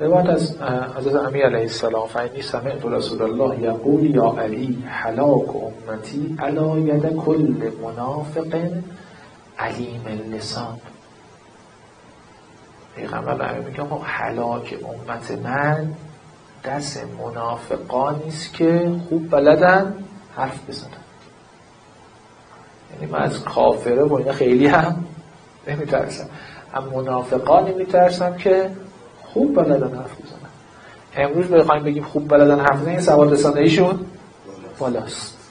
روایت از حضرت امیر علیه السلام فعنی سمعت رسول الله یقول یا علی حلاک امتی علا ید کل منافق علیم اللسان. پیغمبر برمی میگه حلاک امت من دست منافقانی است که خوب بلدن حرف بزنن. یعنی من از کافره و اینا خیلی هم نمیترسم. هم منافقانی میترسم که خوب بلدن حرف بزنن. امروز بخوایم بگیم خوب بلدن حرف بزنن سواد رسانه ایشون بالاست.